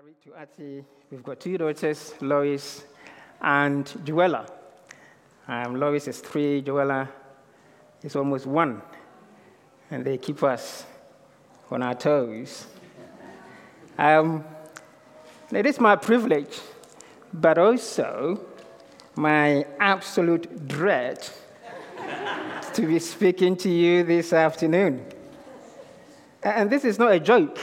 married to Ati. We've got two daughters, Lois and Joella. Um, Lois is three, Joella is almost one. And they keep us on our toes. Um, it is my privilege, but also my absolute dread to be speaking to you this afternoon. And this is not a joke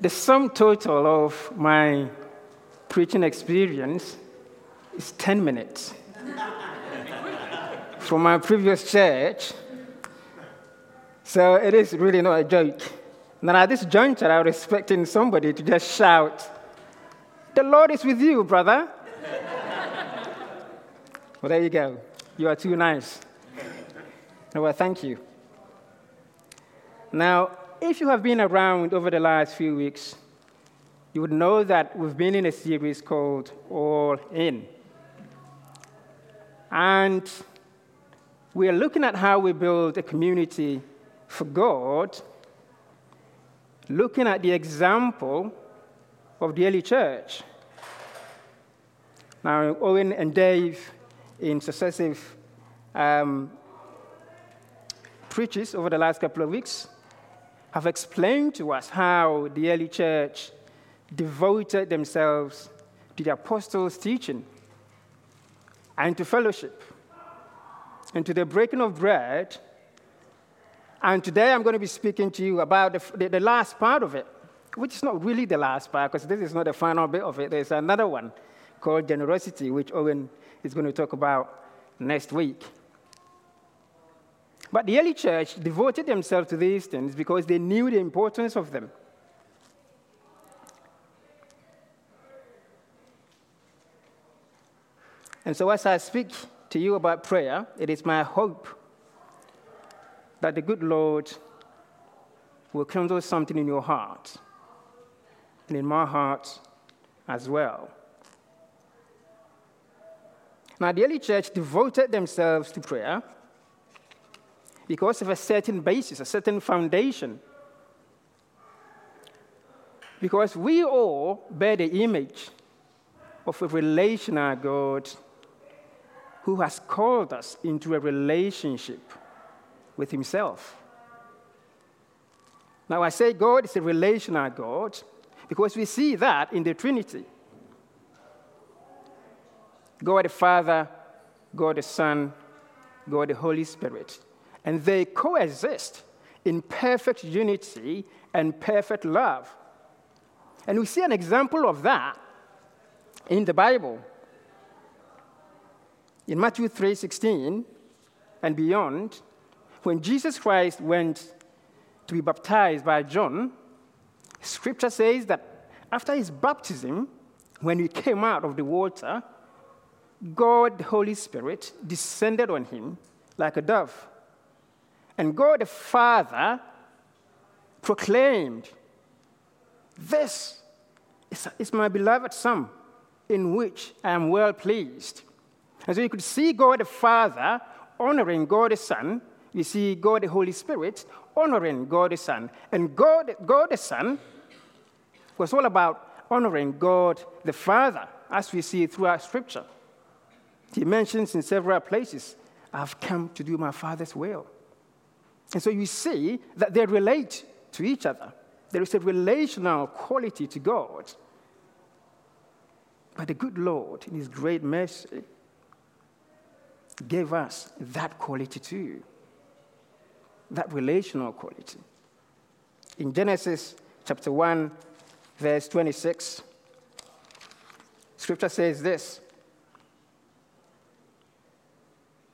the sum total of my preaching experience is 10 minutes. From my previous church. So it is really not a joke. Now, at this juncture, I was expecting somebody to just shout, The Lord is with you, brother. well, there you go. You are too nice. Well, thank you. Now, if you have been around over the last few weeks, you would know that we've been in a series called All In. And we are looking at how we build a community for God, looking at the example of the early church. Now, Owen and Dave, in successive um, preaches over the last couple of weeks, have explained to us how the early church devoted themselves to the apostles' teaching and to fellowship and to the breaking of bread. And today I'm going to be speaking to you about the, the, the last part of it, which is not really the last part because this is not the final bit of it. There's another one called generosity, which Owen is going to talk about next week. But the early church devoted themselves to these things because they knew the importance of them. And so, as I speak to you about prayer, it is my hope that the good Lord will kindle something in your heart and in my heart as well. Now, the early church devoted themselves to prayer because of a certain basis, a certain foundation. Because we all bear the image of a relational God who has called us into a relationship with Himself. Now, I say God is a relational God because we see that in the Trinity God the Father, God the Son, God the Holy Spirit and they coexist in perfect unity and perfect love. And we see an example of that in the Bible. In Matthew 3:16 and beyond, when Jesus Christ went to be baptized by John, scripture says that after his baptism, when he came out of the water, God, the Holy Spirit, descended on him like a dove. And God the Father proclaimed, This is my beloved Son, in which I am well pleased. And so you could see God the Father honoring God the Son. You see God the Holy Spirit honoring God the Son. And God, God the Son was all about honoring God the Father, as we see throughout Scripture. He mentions in several places, I've come to do my Father's will. And so you see that they relate to each other. There is a relational quality to God. But the good Lord, in His great mercy, gave us that quality too that relational quality. In Genesis chapter 1, verse 26, scripture says this.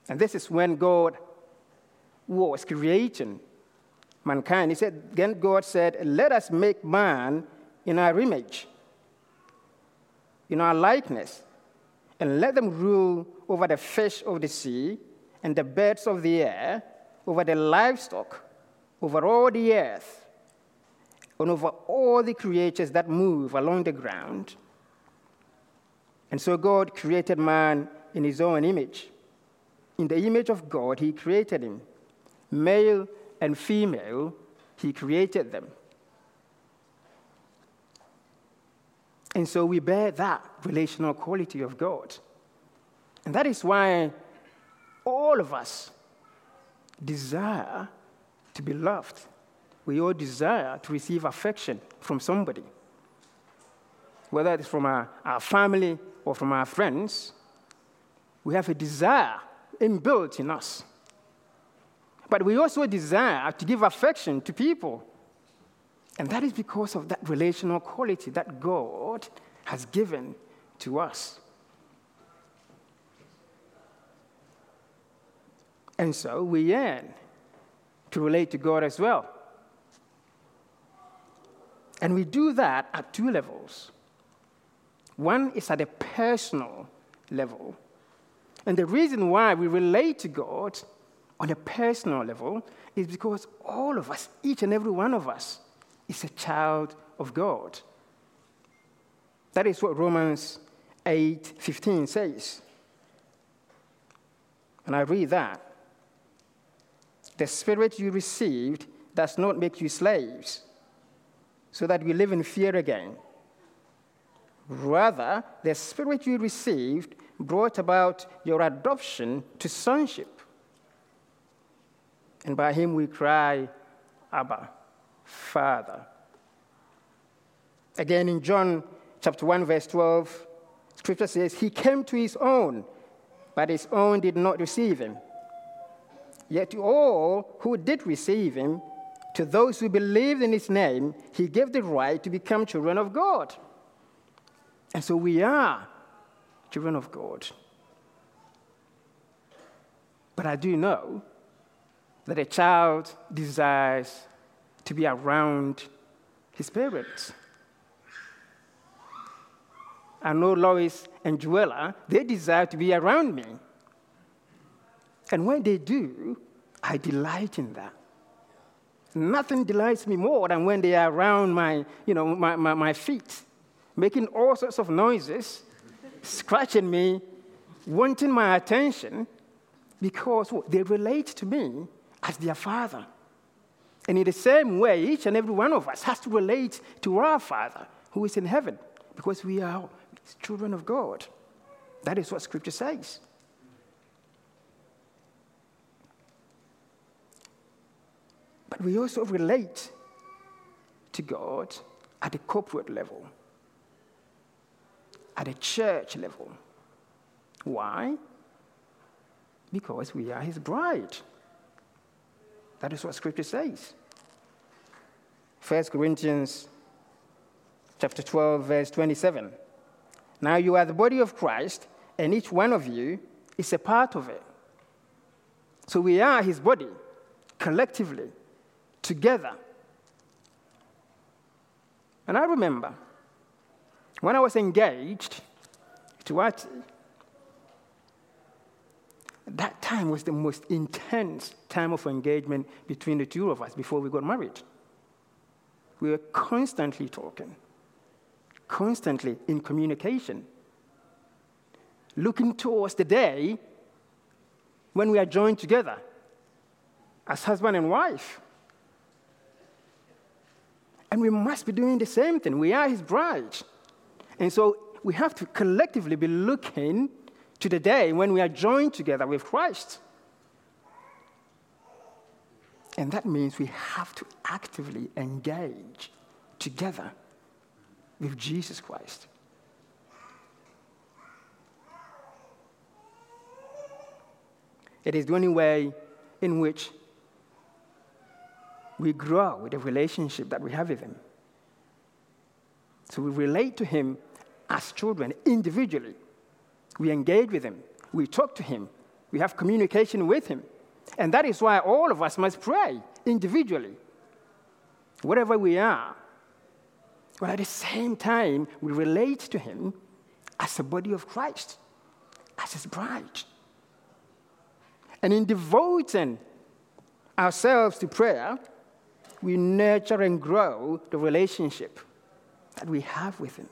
And this is when God was creating mankind. He said, then God said, Let us make man in our image, in our likeness, and let them rule over the fish of the sea and the birds of the air, over the livestock, over all the earth, and over all the creatures that move along the ground. And so God created man in his own image. In the image of God, he created him. Male and female, he created them. And so we bear that relational quality of God. And that is why all of us desire to be loved. We all desire to receive affection from somebody, whether it's from our, our family or from our friends. We have a desire inbuilt in us. But we also desire to give affection to people. And that is because of that relational quality that God has given to us. And so we yearn to relate to God as well. And we do that at two levels. One is at a personal level. And the reason why we relate to God on a personal level is because all of us, each and every one of us, is a child of God. That is what Romans 8:15 says. And I read that. The spirit you received does not make you slaves, so that we live in fear again. Rather, the spirit you received brought about your adoption to sonship. And by him we cry, Abba, Father. Again, in John chapter 1, verse 12, scripture says, He came to his own, but his own did not receive him. Yet to all who did receive him, to those who believed in his name, he gave the right to become children of God. And so we are children of God. But I do know that a child desires to be around his parents. I know Lois and Joella, they desire to be around me. And when they do, I delight in that. Nothing delights me more than when they are around my, you know, my, my, my feet, making all sorts of noises, scratching me, wanting my attention, because they relate to me as their father. And in the same way, each and every one of us has to relate to our Father who is in heaven because we are children of God. That is what Scripture says. But we also relate to God at a corporate level, at a church level. Why? Because we are His bride. That is what Scripture says. 1 Corinthians chapter 12, verse 27. Now you are the body of Christ, and each one of you is a part of it. So we are his body, collectively, together. And I remember when I was engaged to Ati, that time was the most intense time of engagement between the two of us before we got married. We were constantly talking, constantly in communication, looking towards the day when we are joined together as husband and wife. And we must be doing the same thing. We are his bride. And so we have to collectively be looking to the day when we are joined together with Christ. And that means we have to actively engage together with Jesus Christ. It is the only way in which we grow with the relationship that we have with Him. So we relate to Him as children individually we engage with Him. We talk to Him. We have communication with Him. And that is why all of us must pray individually, wherever we are. But at the same time, we relate to Him as the body of Christ, as His bride. And in devoting ourselves to prayer, we nurture and grow the relationship that we have with Him.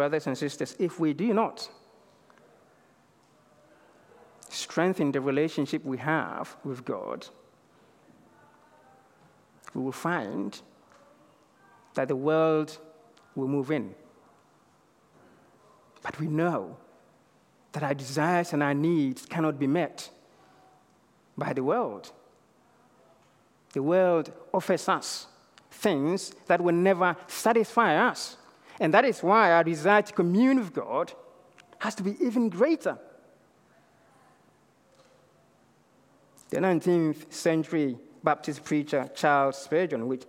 Brothers and sisters, if we do not strengthen the relationship we have with God, we will find that the world will move in. But we know that our desires and our needs cannot be met by the world. The world offers us things that will never satisfy us. And that is why our desire to commune with God has to be even greater. The 19th century Baptist preacher Charles Spurgeon, which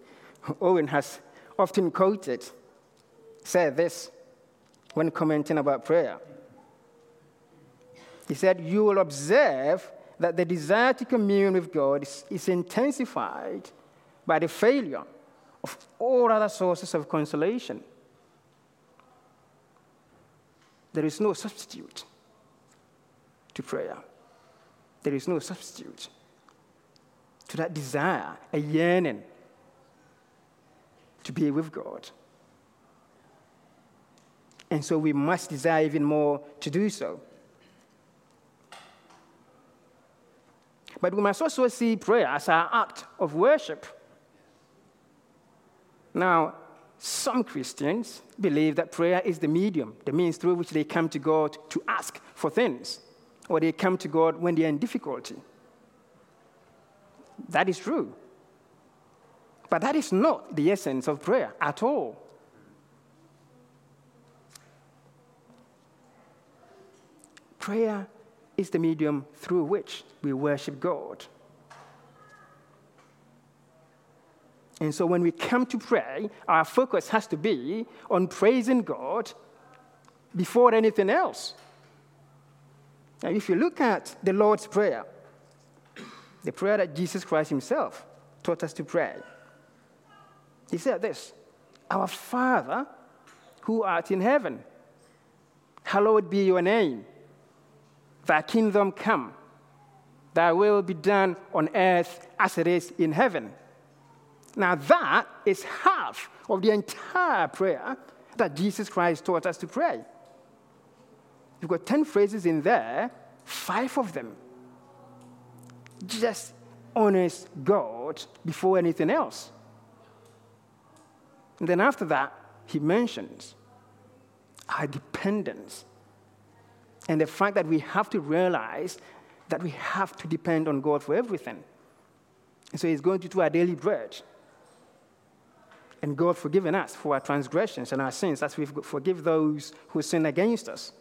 Owen has often quoted, said this when commenting about prayer. He said, You will observe that the desire to commune with God is, is intensified by the failure of all other sources of consolation. There is no substitute to prayer. There is no substitute to that desire, a yearning to be with God. And so we must desire even more to do so. But we must also see prayer as our act of worship. Now, some Christians believe that prayer is the medium, the means through which they come to God to ask for things, or they come to God when they are in difficulty. That is true. But that is not the essence of prayer at all. Prayer is the medium through which we worship God. And so when we come to pray, our focus has to be on praising God before anything else. Now, if you look at the Lord's Prayer, the prayer that Jesus Christ Himself taught us to pray, He said this Our Father who art in heaven, hallowed be your name. Thy kingdom come, thy will be done on earth as it is in heaven. Now, that is half of the entire prayer that Jesus Christ taught us to pray. You've got 10 phrases in there, five of them just honors God before anything else. And then after that, he mentions our dependence and the fact that we have to realize that we have to depend on God for everything. And so he's going to do our daily bread. And God forgiving us for our transgressions and our sins as we forgive those who sin against us.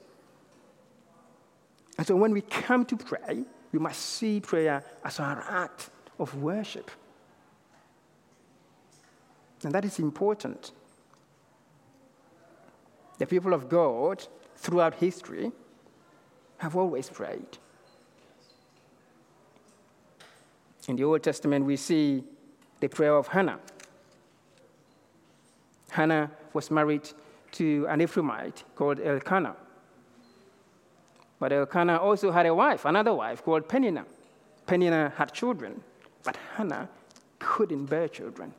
And so when we come to pray, we must see prayer as our act of worship. And that is important. The people of God throughout history have always prayed. In the Old Testament, we see the prayer of Hannah. Hannah was married to an Ephraimite called Elkanah. But Elkanah also had a wife, another wife called Peninnah. Peninnah had children, but Hannah couldn't bear children.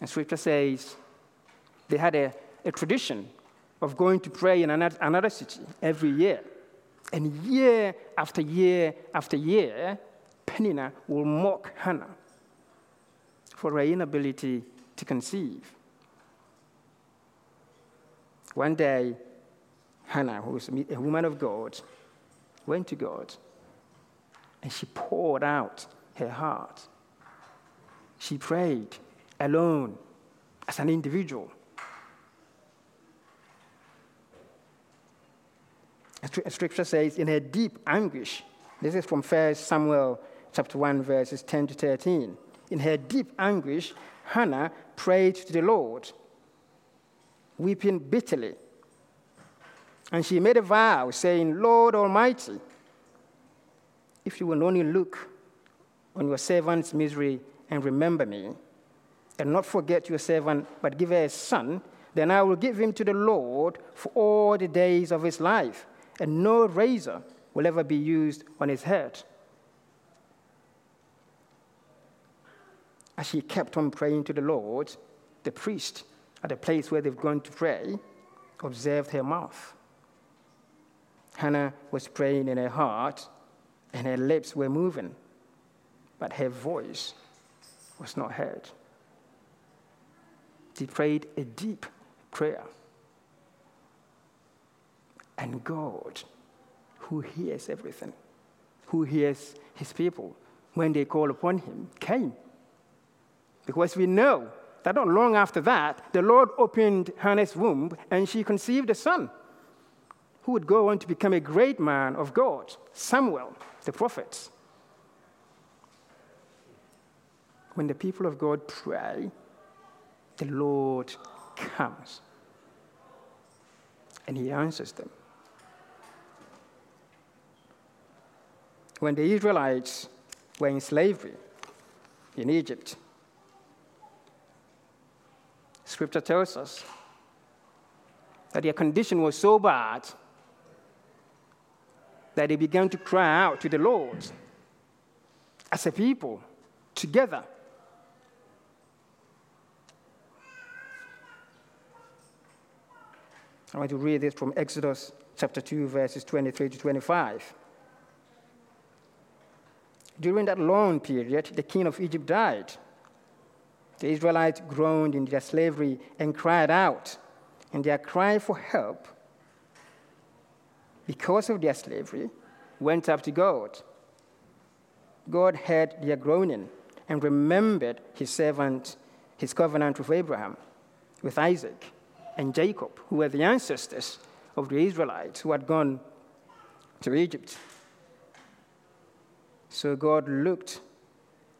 And scripture says they had a, a tradition of going to pray in another, another city every year. And year after year after year, Peninnah will mock Hannah for her inability to conceive. One day, Hannah, who was a woman of God, went to God and she poured out her heart. She prayed alone as an individual. Scripture says, in her deep anguish, this is from 1 Samuel chapter 1, verses 10 to 13. In her deep anguish, Hannah prayed to the Lord, weeping bitterly. And she made a vow, saying, Lord Almighty, if you will only look on your servant's misery and remember me, and not forget your servant, but give her a son, then I will give him to the Lord for all the days of his life and no razor will ever be used on his head. As she kept on praying to the Lord, the priest at the place where they've gone to pray observed her mouth. Hannah was praying in her heart, and her lips were moving, but her voice was not heard. She prayed a deep prayer. And God, who hears everything, who hears his people when they call upon him, came. Because we know that not long after that, the Lord opened Hannah's womb and she conceived a son who would go on to become a great man of God, Samuel, the prophet. When the people of God pray, the Lord comes and he answers them. When the Israelites were in slavery in Egypt, Scripture tells us that their condition was so bad that they began to cry out to the Lord as a people together. I want to read this from Exodus chapter 2, verses 23 to 25. During that long period, the king of Egypt died. The Israelites groaned in their slavery and cried out, and their cry for help, because of their slavery, went up to God. God heard their groaning and remembered his servant, his covenant with Abraham, with Isaac, and Jacob, who were the ancestors of the Israelites who had gone to Egypt. So God looked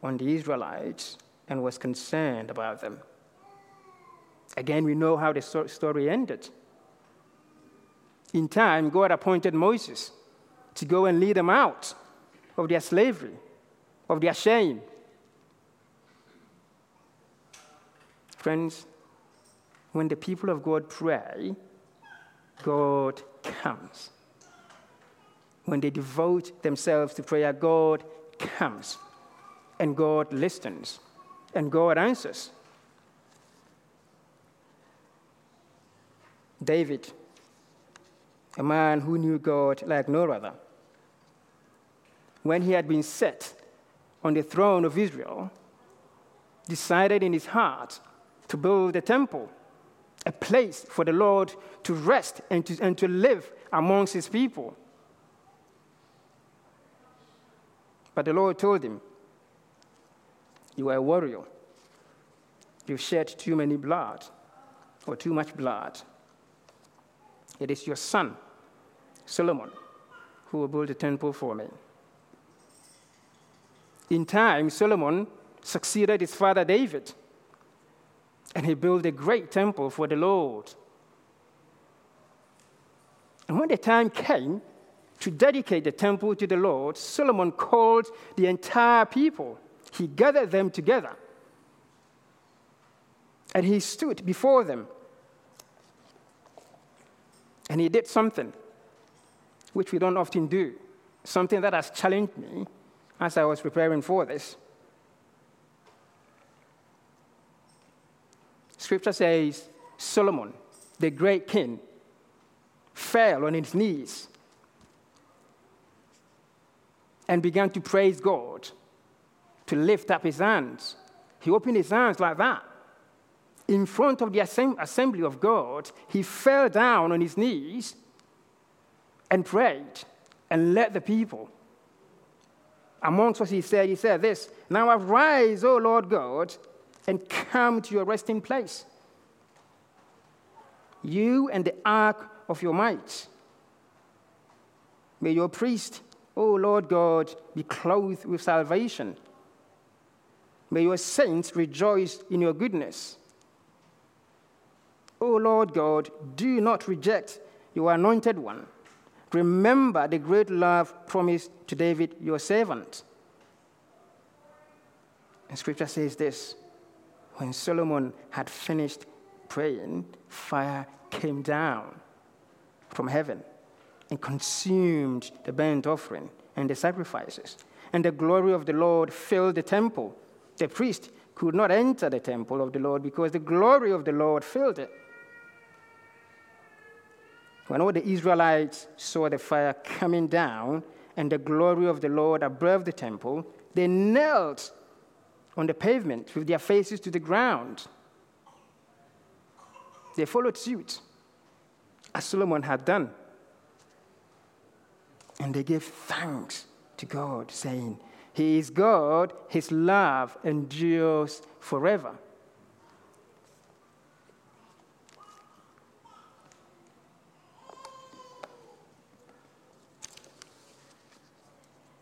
on the Israelites and was concerned about them. Again, we know how the story ended. In time, God appointed Moses to go and lead them out of their slavery, of their shame. Friends, when the people of God pray, God comes. When they devote themselves to prayer, God comes and God listens and God answers. David, a man who knew God like no other, when he had been set on the throne of Israel, decided in his heart to build a temple, a place for the Lord to rest and to, and to live amongst his people. But the Lord told him, you are a warrior. You've shed too many blood, or too much blood. It is your son, Solomon, who will build a temple for me. In time, Solomon succeeded his father David, and he built a great temple for the Lord. And when the time came to dedicate the temple to the Lord, Solomon called the entire people he gathered them together. And he stood before them. And he did something which we don't often do, something that has challenged me as I was preparing for this. Scripture says Solomon, the great king, fell on his knees and began to praise God to lift up his hands. He opened his hands like that. In front of the assembly of God, he fell down on his knees and prayed and led the people. Amongst us, he said, he said this, Now arise, O Lord God, and come to your resting place. You and the ark of your might. May your priest, O Lord God, be clothed with salvation May your saints rejoice in your goodness. O Lord God, do not reject your anointed one. Remember the great love promised to David, your servant. And scripture says this when Solomon had finished praying, fire came down from heaven and consumed the burnt offering and the sacrifices. And the glory of the Lord filled the temple the priest could not enter the temple of the Lord because the glory of the Lord filled it. When all the Israelites saw the fire coming down and the glory of the Lord above the temple, they knelt on the pavement with their faces to the ground. They followed suit, as Solomon had done. And they gave thanks to God, saying, He is God, His love endures forever.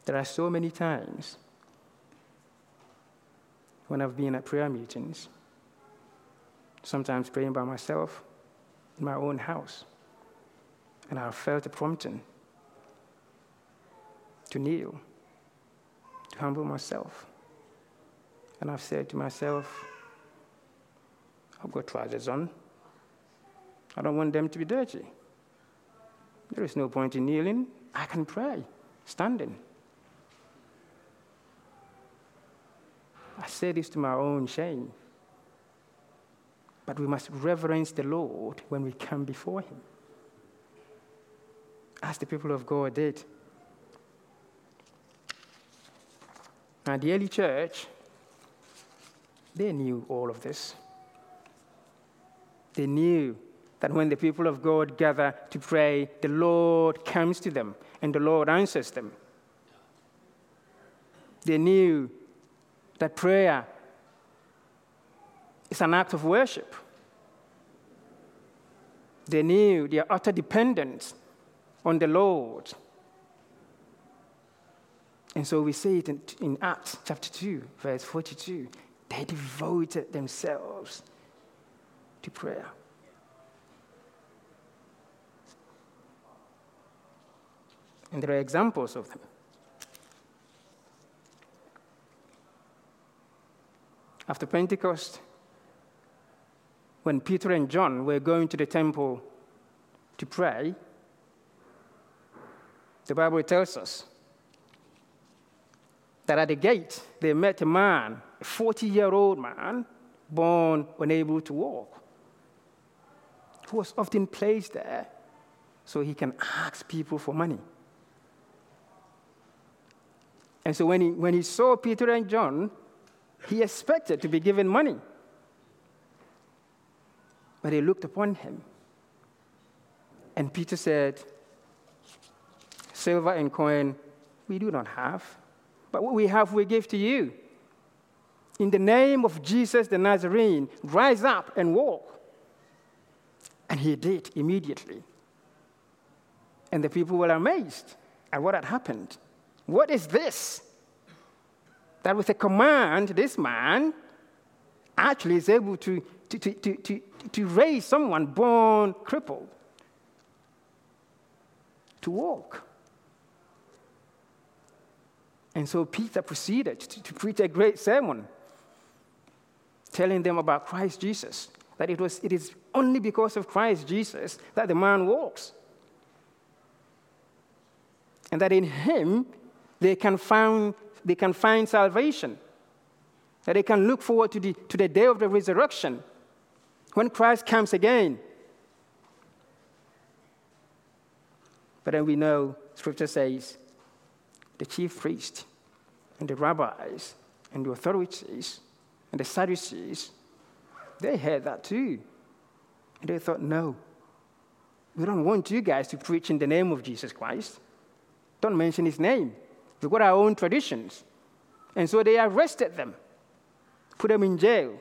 There are so many times when I've been at prayer meetings, sometimes praying by myself in my own house, and I've felt a prompting to kneel, to humble myself. And I've said to myself, I've got trousers on. I don't want them to be dirty. There is no point in kneeling. I can pray standing. I say this to my own shame. But we must reverence the Lord when we come before Him, as the people of God did. And the early church, they knew all of this. They knew that when the people of God gather to pray, the Lord comes to them and the Lord answers them. They knew that prayer is an act of worship. They knew their utter dependence on the Lord. And so we see it in, in, Acts chapter 2, verse 42. They devoted themselves to prayer. And there are examples of them. after Pentecost, when Peter and John were going to the temple to pray, the Bible tells us that at the gate they met a man, a 40 year old man, born unable to walk, who was often placed there so he can ask people for money. And so when he, when he saw Peter and John he expected to be given money. But he looked upon him. And Peter said, Silver and coin we do not have, but what we have we give to you. In the name of Jesus the Nazarene, rise up and walk. And he did immediately. And the people were amazed at what had happened. What is this? that with a command, this man actually is able to, to, to, to, to, to raise someone born crippled to walk. And so Peter proceeded to, to, preach a great sermon, telling them about Christ Jesus, that it, was, it is only because of Christ Jesus that the man walks. And that in him they can find they can find salvation, that they can look forward to the, to the day of the resurrection when Christ comes again. But then we know, Scripture says, the chief priest and the rabbis and the authorities and the Sadducees, they heard that too. And they thought, no, we don't want you guys to preach in the name of Jesus Christ. Don't mention his name. We've got our own traditions. And so they arrested them, put them in jail.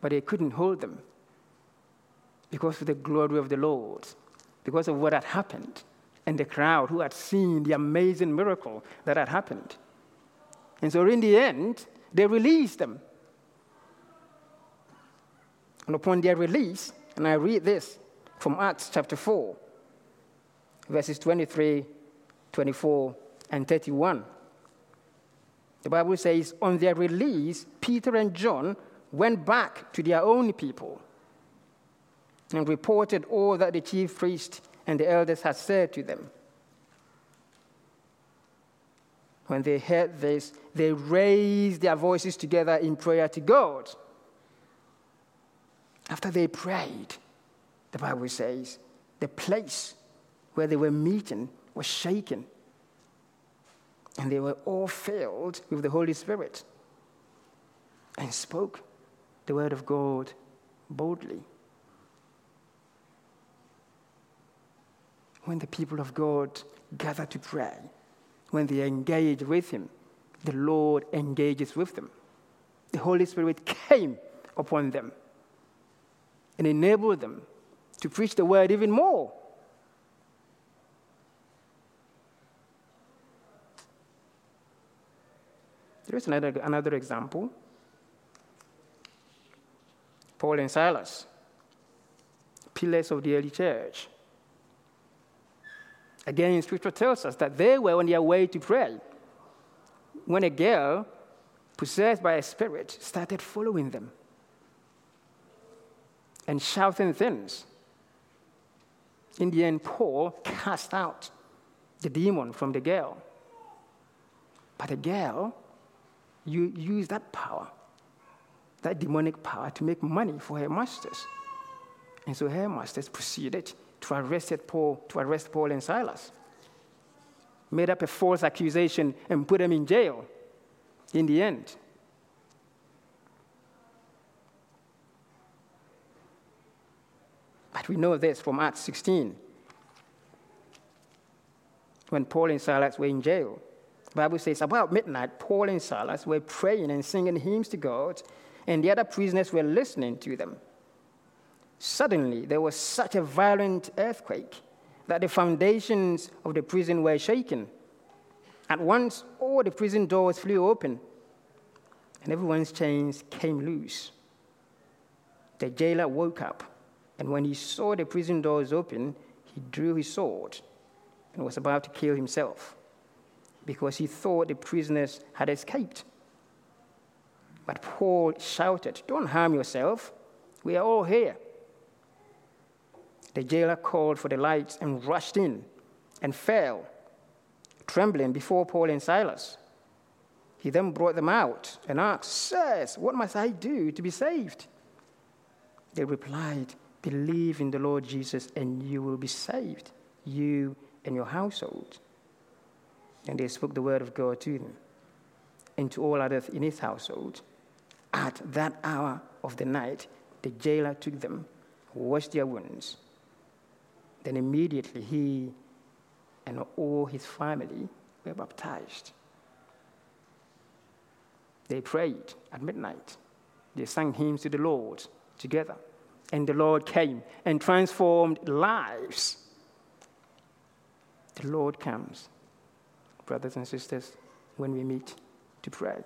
But they couldn't hold them because of the glory of the Lord, because of what had happened, and the crowd who had seen the amazing miracle that had happened. And so, in the end, they released them. And upon their release, and I read this from Acts chapter 4, verses 23, 24, and 31. The Bible says, On their release, Peter and John went back to their own people and reported all that the chief priest and the elders had said to them. When they heard this, they raised their voices together in prayer to God. After they prayed, the Bible says, the place where they were meeting was shaken. And they were all filled with the Holy Spirit and spoke the word of God boldly. When the people of God gather to pray, when they engage with Him, the Lord engages with them. The Holy Spirit came upon them and enabled them to preach the word even more. There is another, another example Paul and Silas, pillars of the early church. Again, scripture tells us that they were on their way to pray when a girl possessed by a spirit started following them and shouting things. In the end, Paul cast out the demon from the girl. But the girl you used that power, that demonic power, to make money for her masters. And so her masters proceeded to arrest Paul, to arrest Paul and Silas. Made up a false accusation and put them in jail in the end. But we know this from Acts 16. When Paul and Silas were in jail, the Bible says about midnight, Paul and Silas were praying and singing hymns to God, and the other prisoners were listening to them. Suddenly, there was such a violent earthquake that the foundations of the prison were shaken. At once, all the prison doors flew open, and everyone's chains came loose. The jailer woke up, and when he saw the prison doors open, he drew his sword and was about to kill himself because he thought the prisoners had escaped. But Paul shouted, Don't harm yourself. We are all here. The jailer called for the lights and rushed in and fell, trembling before Paul and Silas. He then brought them out and asked, Sirs, what must I do to be saved? They replied, Believe in the Lord Jesus and you will be saved, you and your household. And they spoke the word of God to them and to all others in his household. At that hour of the night, the jailer took them, washed their wounds. Then immediately he and all his family were baptized. They prayed at midnight. They sang hymns to the Lord together. And the Lord came and transformed lives. The Lord comes brothers and sisters, when we meet to pray.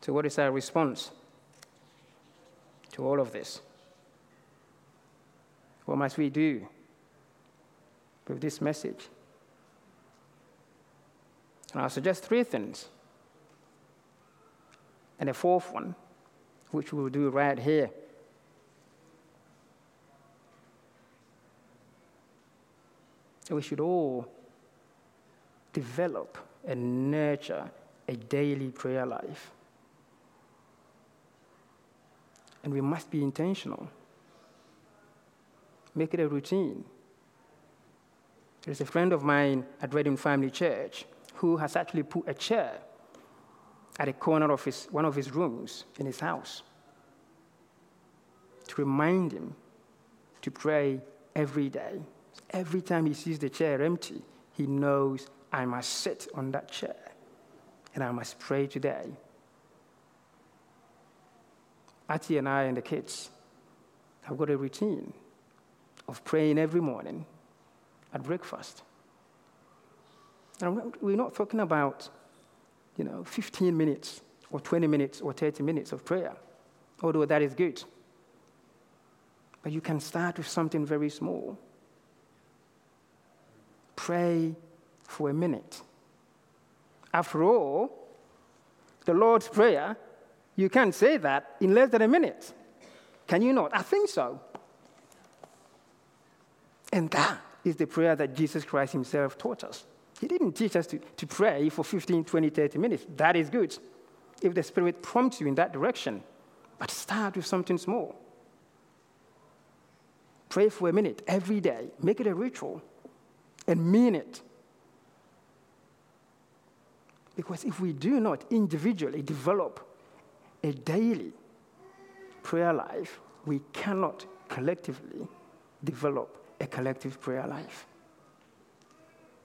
So, what is our response to all of this? What must we do with this message? And I'll suggest three things. And a fourth one, which we'll do right here we should all develop and nurture a daily prayer life. And we must be intentional. Make it a routine. There's a friend of mine at Reading Family Church who has actually put a chair at a corner of his, one of his rooms in his house to remind him to pray every day. Every time he sees the chair empty, he knows I must sit on that chair and I must pray today. Ati and I and the kids have got a routine of praying every morning at breakfast. And we're not talking about, you know, 15 minutes or 20 minutes or 30 minutes of prayer, although that is good. But you can start with something very small pray for a minute. After all, the Lord's Prayer, you can't say that in less than a minute. Can you not? I think so. And that is the prayer that Jesus Christ Himself taught us. He didn't teach us to, to pray for 15, 20, 30 minutes. That is good if the Spirit prompts you in that direction. But start with something small. Pray for a minute every day. Make it a ritual and mean it. Because if we do not individually develop a daily prayer life, we cannot collectively develop a collective prayer life.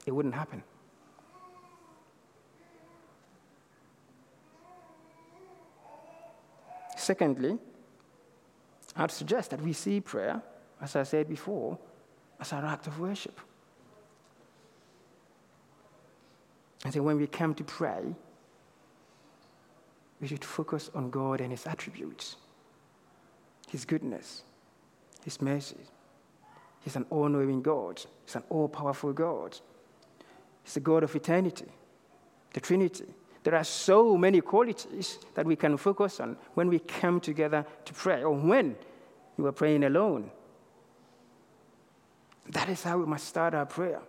It wouldn't happen. Secondly, I'd suggest that we see prayer, as I said before, as an act of worship. And so when we come to pray, we should focus on God and His attributes, His goodness, His mercy. He's an all knowing God, He's an all powerful God. He's the God of eternity, the Trinity. There are so many qualities that we can focus on when we come together to pray, or when you are praying alone. That is how we must start our prayer.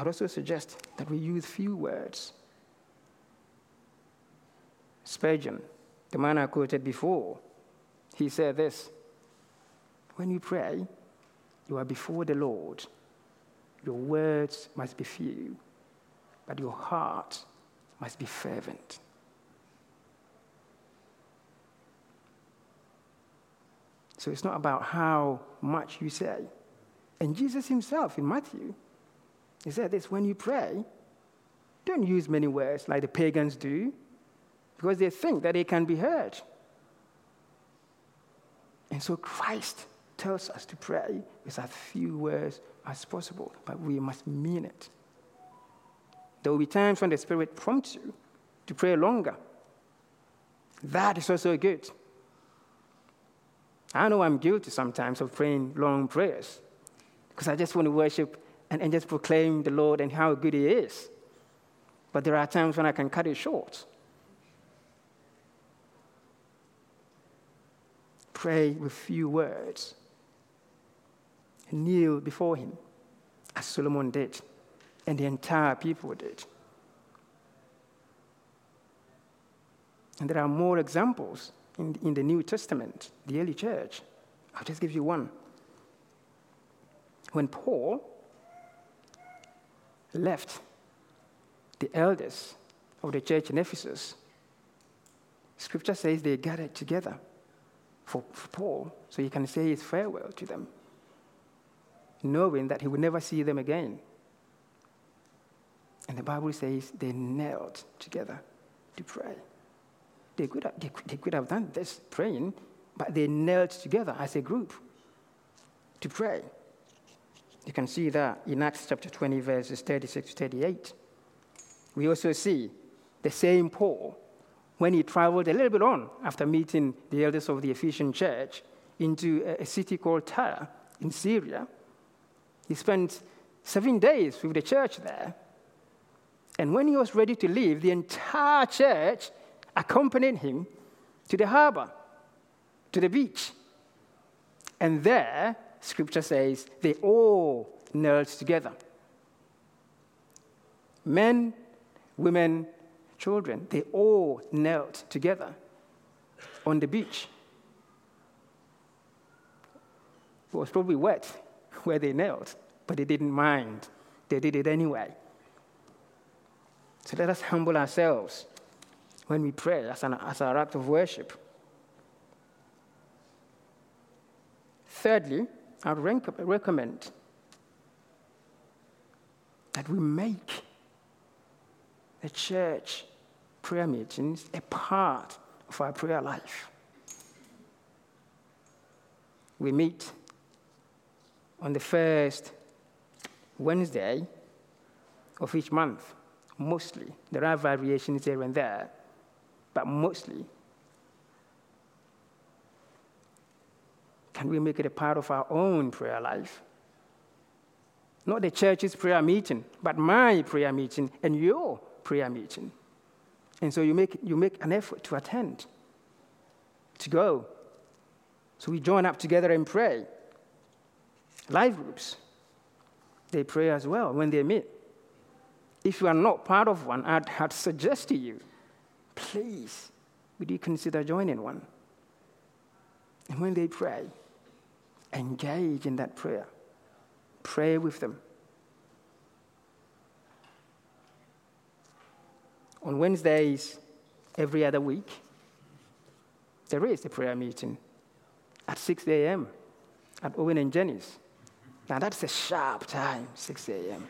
I'd also suggest that we use few words. Spurgeon, the man I quoted before, he said this When you pray, you are before the Lord. Your words must be few, but your heart must be fervent. So it's not about how much you say. And Jesus himself in Matthew he said this when you pray, don't use many words like the pagans do, because they think that they can be heard. And so Christ tells us to pray with as few words as possible, but we must mean it. There will be times when the Spirit prompts you to pray longer. That is also good. I know I'm guilty sometimes of praying long prayers because I just want to worship and, and just proclaim the Lord and how good He is. But there are times when I can cut it short. Pray with few words. Kneel before Him, as Solomon did, and the entire people did. And there are more examples in, in the New Testament, the early church. I'll just give you one. When Paul left the elders of the church in Ephesus, scripture says they gathered together for, for Paul so he can say his farewell to them, knowing that he would never see them again. And the Bible says they knelt together to pray. They could, have, they, they could have done this praying, but they knelt together as a group to pray. You can see that in Acts chapter 20, verses 36 to 38. We also see the same Paul when he traveled a little bit on after meeting the elders of the Ephesian church into a city called Tyre in Syria. He spent seven days with the church there. And when he was ready to leave, the entire church accompanied him to the harbor, to the beach. And there, scripture says they all knelt together. Men, women, children, they all knelt together on the beach. It was probably wet where they knelt, but they didn't mind. They did it anyway. So let us humble ourselves when we pray as, an, as our act of worship. Thirdly, I recommend that we make the church prayer meetings a part of our prayer life. We meet on the first Wednesday of each month, mostly. There are variations here and there, but mostly Can we make it a part of our own prayer life? Not the church's prayer meeting, but my prayer meeting and your prayer meeting. And so you make, you make an effort to attend, to go. So we join up together and pray. Life groups, they pray as well when they meet. If you are not part of one, I'd, I'd suggest to you, please would you consider joining one? And when they pray, engage in that prayer. Pray with them. On Wednesdays, every other week, there is a prayer meeting at 6 a.m. at Owen and Jenny's. Now that's a sharp time, 6 a.m.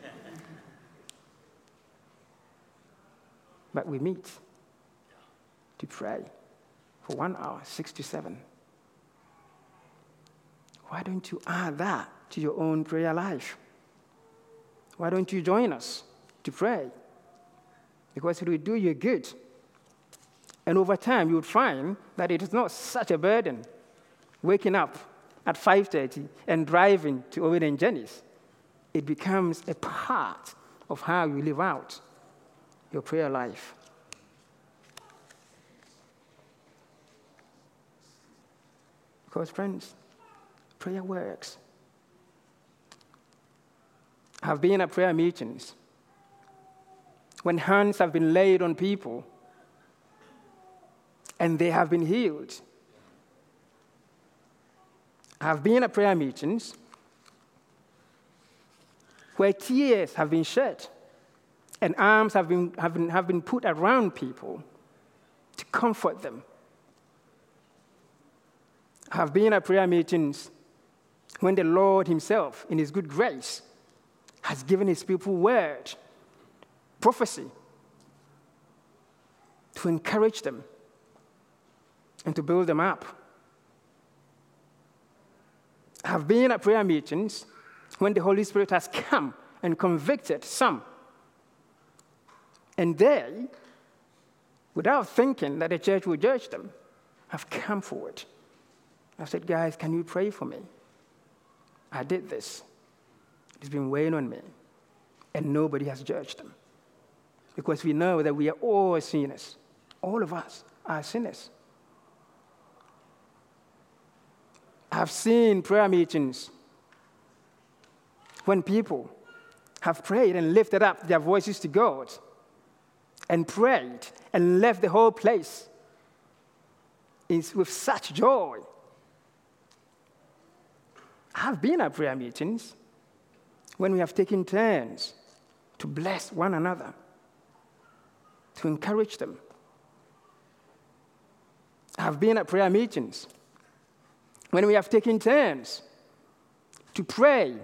but we meet to pray for one hour, six to seven. Why don't you add that to your own prayer life? Why don't you join us to pray? Because it will do you good. And over time, you would find that it is not such a burden waking up at 5.30 and driving to Owen and Jenny's. It becomes a part of how you live out your prayer life. Because, friends, prayer works. I've been at prayer meetings when hands have been laid on people and they have been healed. I've been at prayer meetings where tears have been shed and arms have been, have been, have been put around people to comfort them. I've been at prayer meetings when the Lord Himself, in His good grace, has given His people word, prophecy, to encourage them and to build them up. I've been at prayer meetings when the Holy Spirit has come and convicted some. And they, without thinking that the church will judge them, have come forward. I said, Guys, can you pray for me? I did this. It's been weighing on me. And nobody has judged them. Because we know that we are all sinners. All of us are sinners. I've seen prayer meetings when people have prayed and lifted up their voices to God and prayed and left the whole place with such joy. I've been at prayer meetings when we have taken turns to bless one another, to encourage them. I've been at prayer meetings when we have taken turns to pray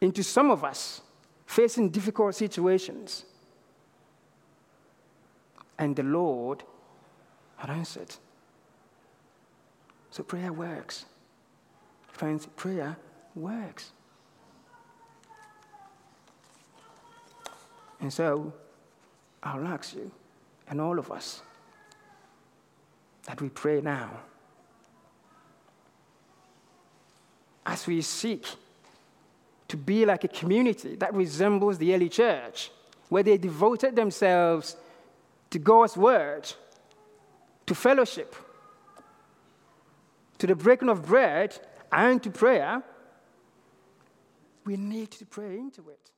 into some of us facing difficult situations. And the Lord had answered. So prayer works. Friends, prayer works. And so I'll ask you and all of us that we pray now as we seek to be like a community that resembles the early church, where they devoted themselves to God's word, to fellowship, to the breaking of bread, and to prayer, we need to pray into it.